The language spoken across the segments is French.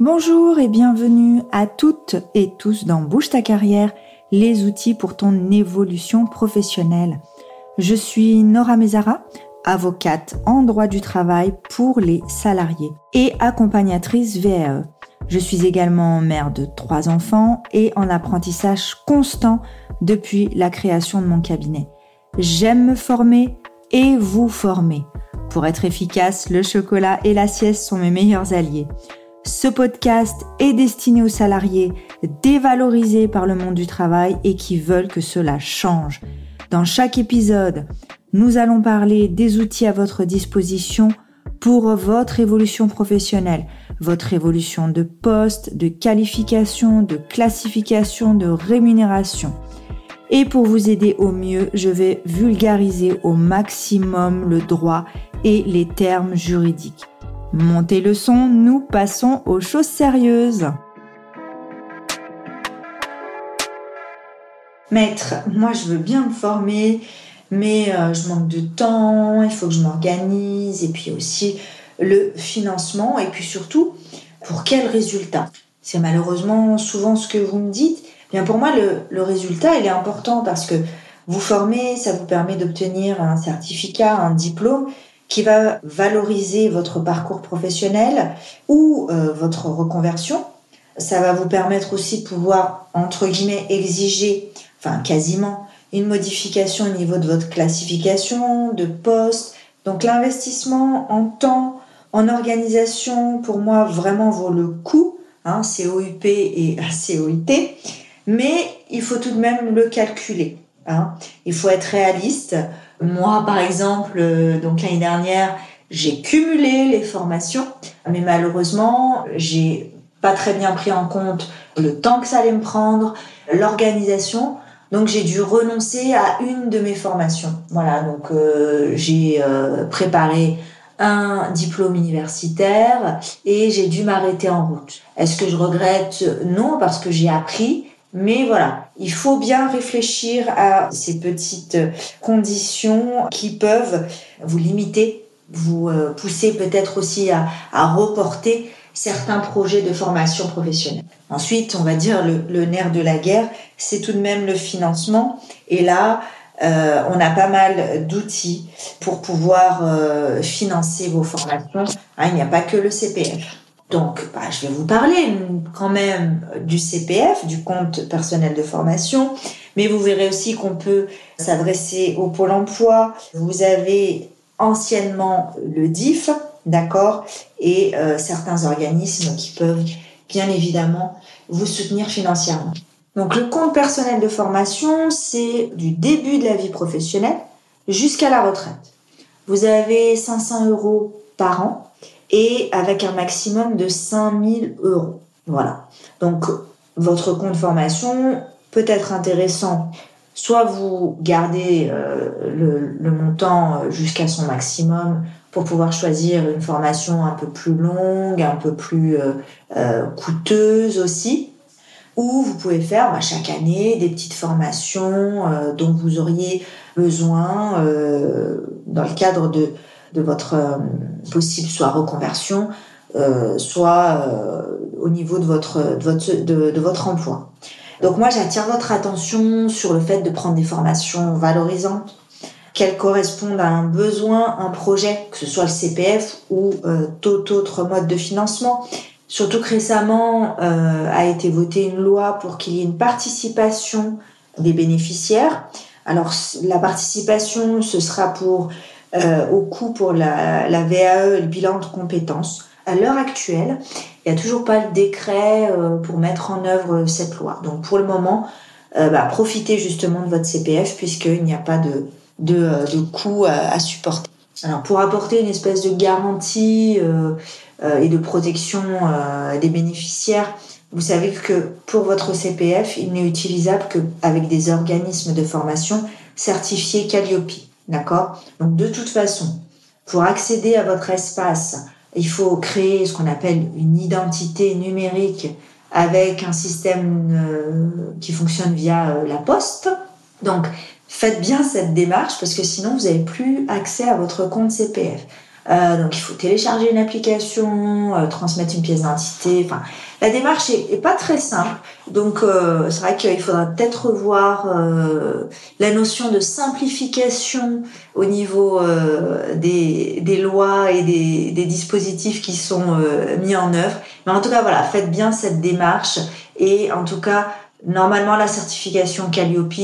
Bonjour et bienvenue à toutes et tous dans Bouge ta carrière, les outils pour ton évolution professionnelle. Je suis Nora Mezara, avocate en droit du travail pour les salariés et accompagnatrice VAE. Je suis également mère de trois enfants et en apprentissage constant depuis la création de mon cabinet. J'aime me former et vous former. Pour être efficace, le chocolat et la sieste sont mes meilleurs alliés. Ce podcast est destiné aux salariés dévalorisés par le monde du travail et qui veulent que cela change. Dans chaque épisode, nous allons parler des outils à votre disposition pour votre évolution professionnelle, votre évolution de poste, de qualification, de classification, de rémunération. Et pour vous aider au mieux, je vais vulgariser au maximum le droit et les termes juridiques. Montez le son, nous passons aux choses sérieuses. Maître, moi je veux bien me former, mais euh, je manque de temps, il faut que je m'organise, et puis aussi le financement, et puis surtout, pour quel résultat? C'est malheureusement souvent ce que vous me dites. Bien pour moi, le, le résultat, il est important parce que vous formez, ça vous permet d'obtenir un certificat, un diplôme qui va valoriser votre parcours professionnel ou euh, votre reconversion. Ça va vous permettre aussi de pouvoir, entre guillemets, exiger, enfin quasiment, une modification au niveau de votre classification, de poste. Donc l'investissement en temps, en organisation, pour moi, vraiment vaut le coup, hein, COUP et COIT, mais il faut tout de même le calculer. Hein. Il faut être réaliste. Moi, par exemple, euh, donc l'année dernière, j'ai cumulé les formations, mais malheureusement, j'ai pas très bien pris en compte le temps que ça allait me prendre, l'organisation. Donc j'ai dû renoncer à une de mes formations. Voilà, donc euh, j'ai euh, préparé un diplôme universitaire et j'ai dû m'arrêter en route. Est-ce que je regrette? Non, parce que j'ai appris. Mais voilà, il faut bien réfléchir à ces petites conditions qui peuvent vous limiter, vous euh, pousser peut-être aussi à, à reporter certains projets de formation professionnelle. Ensuite, on va dire le, le nerf de la guerre, c'est tout de même le financement. Et là, euh, on a pas mal d'outils pour pouvoir euh, financer vos formations. Hein, il n'y a pas que le CPF. Donc, bah, je vais vous parler quand même du CPF, du compte personnel de formation, mais vous verrez aussi qu'on peut s'adresser au pôle emploi. Vous avez anciennement le DIF, d'accord, et euh, certains organismes qui peuvent bien évidemment vous soutenir financièrement. Donc le compte personnel de formation, c'est du début de la vie professionnelle jusqu'à la retraite. Vous avez 500 euros par an et avec un maximum de 5000 euros. Voilà. Donc votre compte formation peut être intéressant. Soit vous gardez euh, le, montant jusqu'à son maximum pour pouvoir choisir une formation un peu plus longue, un peu plus euh, euh, coûteuse aussi. Ou vous pouvez faire bah, chaque année des petites formations euh, dont vous auriez besoin euh, dans le cadre de, de votre euh, possible soit reconversion, euh, soit au niveau de votre, de votre, de, votre emploi. Donc moi, j'attire votre attention sur le fait de prendre des formations valorisantes, qu'elles correspondent à un besoin, un projet, que ce soit le CPF ou euh, tout autre mode de financement. Surtout que récemment euh, a été votée une loi pour qu'il y ait une participation des bénéficiaires. Alors la participation, ce sera pour euh, au coût pour la, la VAE, le bilan de compétences. À l'heure actuelle, il n'y a toujours pas le décret euh, pour mettre en œuvre cette loi. Donc pour le moment, euh, bah, profitez justement de votre CPF puisqu'il n'y a pas de, de, euh, de coût à, à, supporter. Alors pour apporter une espèce de garantie euh, euh, et de protection des bénéficiaires, vous savez que pour votre CPF, il n'est utilisable qu'avec des organismes de formation certifiés Calliope. D'accord? Donc de toute façon, pour accéder à votre espace, il faut créer ce qu'on appelle une identité numérique avec un système euh, qui fonctionne via euh, la poste. Donc, faites bien cette démarche parce que sinon, vous n'avez plus accès à votre compte CPF. Euh, donc il faut télécharger une application, euh, transmettre une pièce d'identité. Enfin, la démarche est, pas très simple. Donc euh, c'est vrai qu'il faudra peut-être revoir la notion de simplification au niveau des, des, lois et des, des, dispositifs qui sont mis en œuvre. Mais en tout cas, voilà, faites bien cette démarche et en tout cas, normalement la certification Calliope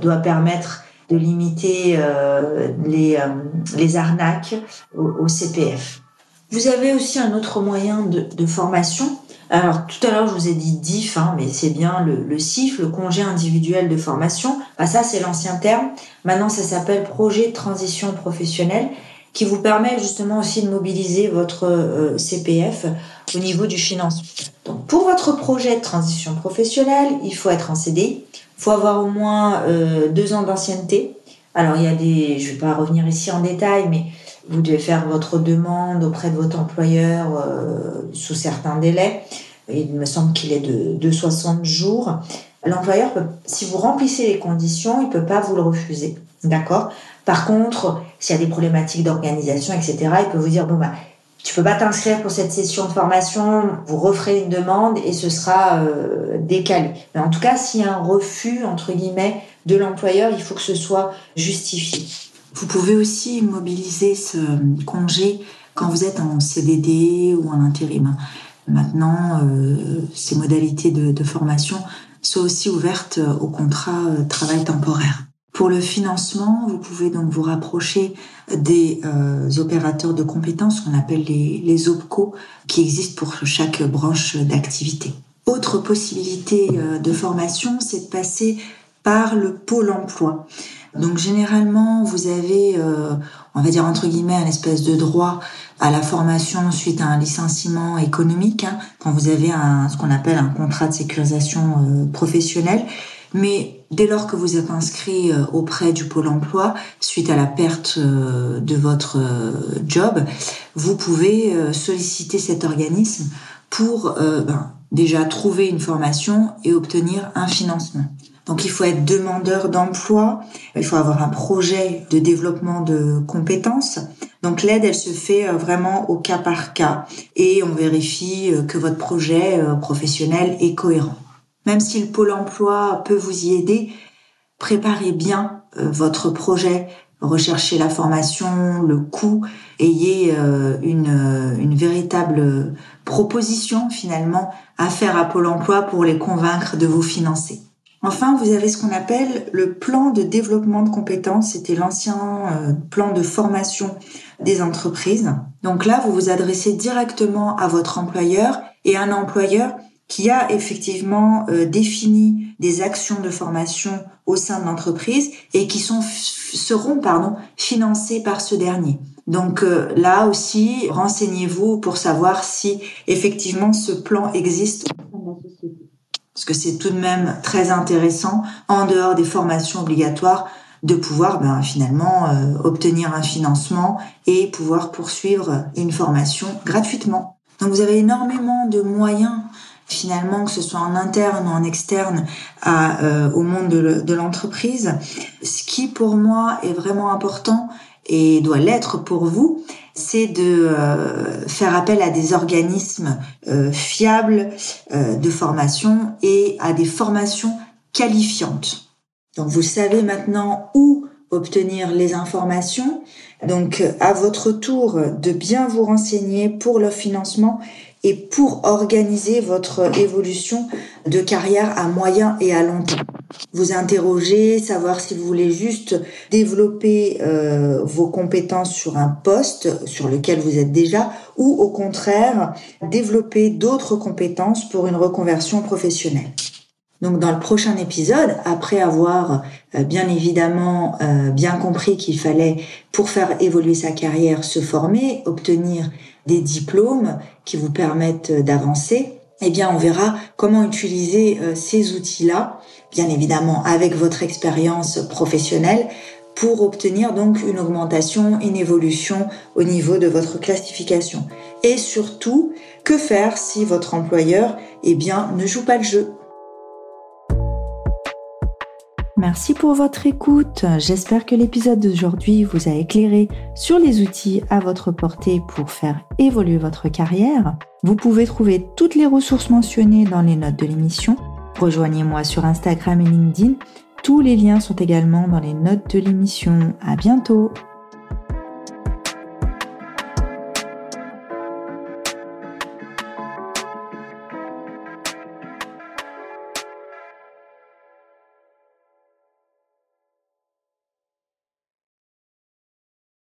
doit permettre de limiter euh, les, euh, les arnaques au, CPF. Vous avez aussi un autre moyen de, de formation. Alors tout à l'heure je vous ai dit DIF, hein, mais c'est bien le, le, CIF, le congé individuel de formation. Bah, ça c'est l'ancien terme. Maintenant ça s'appelle projet de transition professionnelle qui vous permet justement aussi de mobiliser votre euh, CPF au niveau du financement. Donc pour votre projet de transition professionnelle, il faut être en CDI, faut avoir au moins euh, deux ans d'ancienneté. Alors il y a des, je vais pas revenir ici en détail, mais vous devez faire votre demande auprès de votre employeur euh, sous certains délais. Il me semble qu'il est de, de 60 jours. L'employeur, si vous remplissez les conditions, il peut pas vous le refuser. D'accord? Par contre, s'il y a des problématiques d'organisation, etc., il peut vous dire, bon, bah, tu peux pas t'inscrire pour cette session de formation, vous referez une demande et ce sera euh, décalé. Mais en tout cas, s'il y a un refus, entre guillemets, de l'employeur, il faut que ce soit justifié. Vous pouvez aussi mobiliser ce congé quand vous êtes en CDD ou en intérim. Maintenant, euh, ces modalités de, de, formation sont aussi ouvertes au contrat euh, travail temporaire. Pour le financement, vous pouvez donc vous rapprocher des euh, opérateurs de compétences qu'on appelle les, OPCO qui existent pour chaque branche d'activité. Autre possibilité euh, de formation, c'est de passer par le pôle emploi. Donc généralement, vous avez, euh, on va dire entre guillemets, un espèce de droit à la formation suite à un licenciement économique, hein, quand vous avez un, ce qu'on appelle un contrat de sécurisation professionnelle. Mais dès lors que vous êtes inscrit euh, auprès du pôle emploi, suite à la perte euh, de votre euh, job, vous pouvez solliciter cet organisme pour ben, déjà trouver une formation et obtenir un financement. Donc il faut être demandeur d'emploi, il faut avoir un projet de développement de compétences. Donc l'aide, elle se fait vraiment au cas par cas et on vérifie que votre projet professionnel est cohérent même si le pôle emploi peut vous y aider, préparez bien euh, votre projet, recherchez la formation, le coût, ayez euh, une, euh, une véritable proposition finalement à faire à Pôle emploi pour les convaincre de vous financer. Enfin, vous avez ce qu'on appelle le plan de développement de compétences. C'était l'ancien plan de formation des entreprises. Donc là, vous vous adressez directement à votre employeur et un employeur qui a effectivement euh, défini des actions de formation au sein de l'entreprise et qui sont seront pardon financées par ce dernier. Donc euh, là aussi, renseignez-vous pour savoir si effectivement ce plan existe Parce que c'est tout de même très intéressant, en dehors des formations obligatoires, de pouvoir ben, finalement euh, obtenir un financement et pouvoir poursuivre une formation gratuitement. Donc vous avez énormément de moyens finalement, que ce soit en interne ou en externe à, euh, au monde de l'entreprise. Ce qui pour moi est vraiment important et doit l'être pour vous, c'est de euh, faire appel à des organismes euh, fiables de formation et à des formations qualifiantes. Donc vous savez maintenant où obtenir les informations. Donc à votre tour de bien vous renseigner pour le financement et pour organiser votre évolution de carrière à moyen et à long terme. Vous interroger, savoir si vous voulez juste développer euh, vos compétences sur un poste sur lequel vous êtes déjà ou au contraire développer d'autres compétences pour une reconversion professionnelle. Donc dans le prochain épisode, après avoir euh, bien évidemment euh, bien compris qu'il fallait pour faire évoluer sa carrière se former, obtenir des diplômes qui vous permettent d'avancer, eh bien, on verra comment utiliser euh, ces outils-là, bien évidemment avec votre expérience professionnelle, pour obtenir donc une augmentation, une évolution au niveau de votre classification. Et surtout, que faire si votre employeur, eh bien, ne joue pas le jeu? Merci pour votre écoute. J'espère que l'épisode d'aujourd'hui vous a éclairé sur les outils à votre portée pour faire évoluer votre carrière. Vous pouvez trouver toutes les ressources mentionnées dans les notes de l'émission. Rejoignez-moi sur Instagram et LinkedIn. Tous les liens sont également dans les notes de l'émission. À bientôt!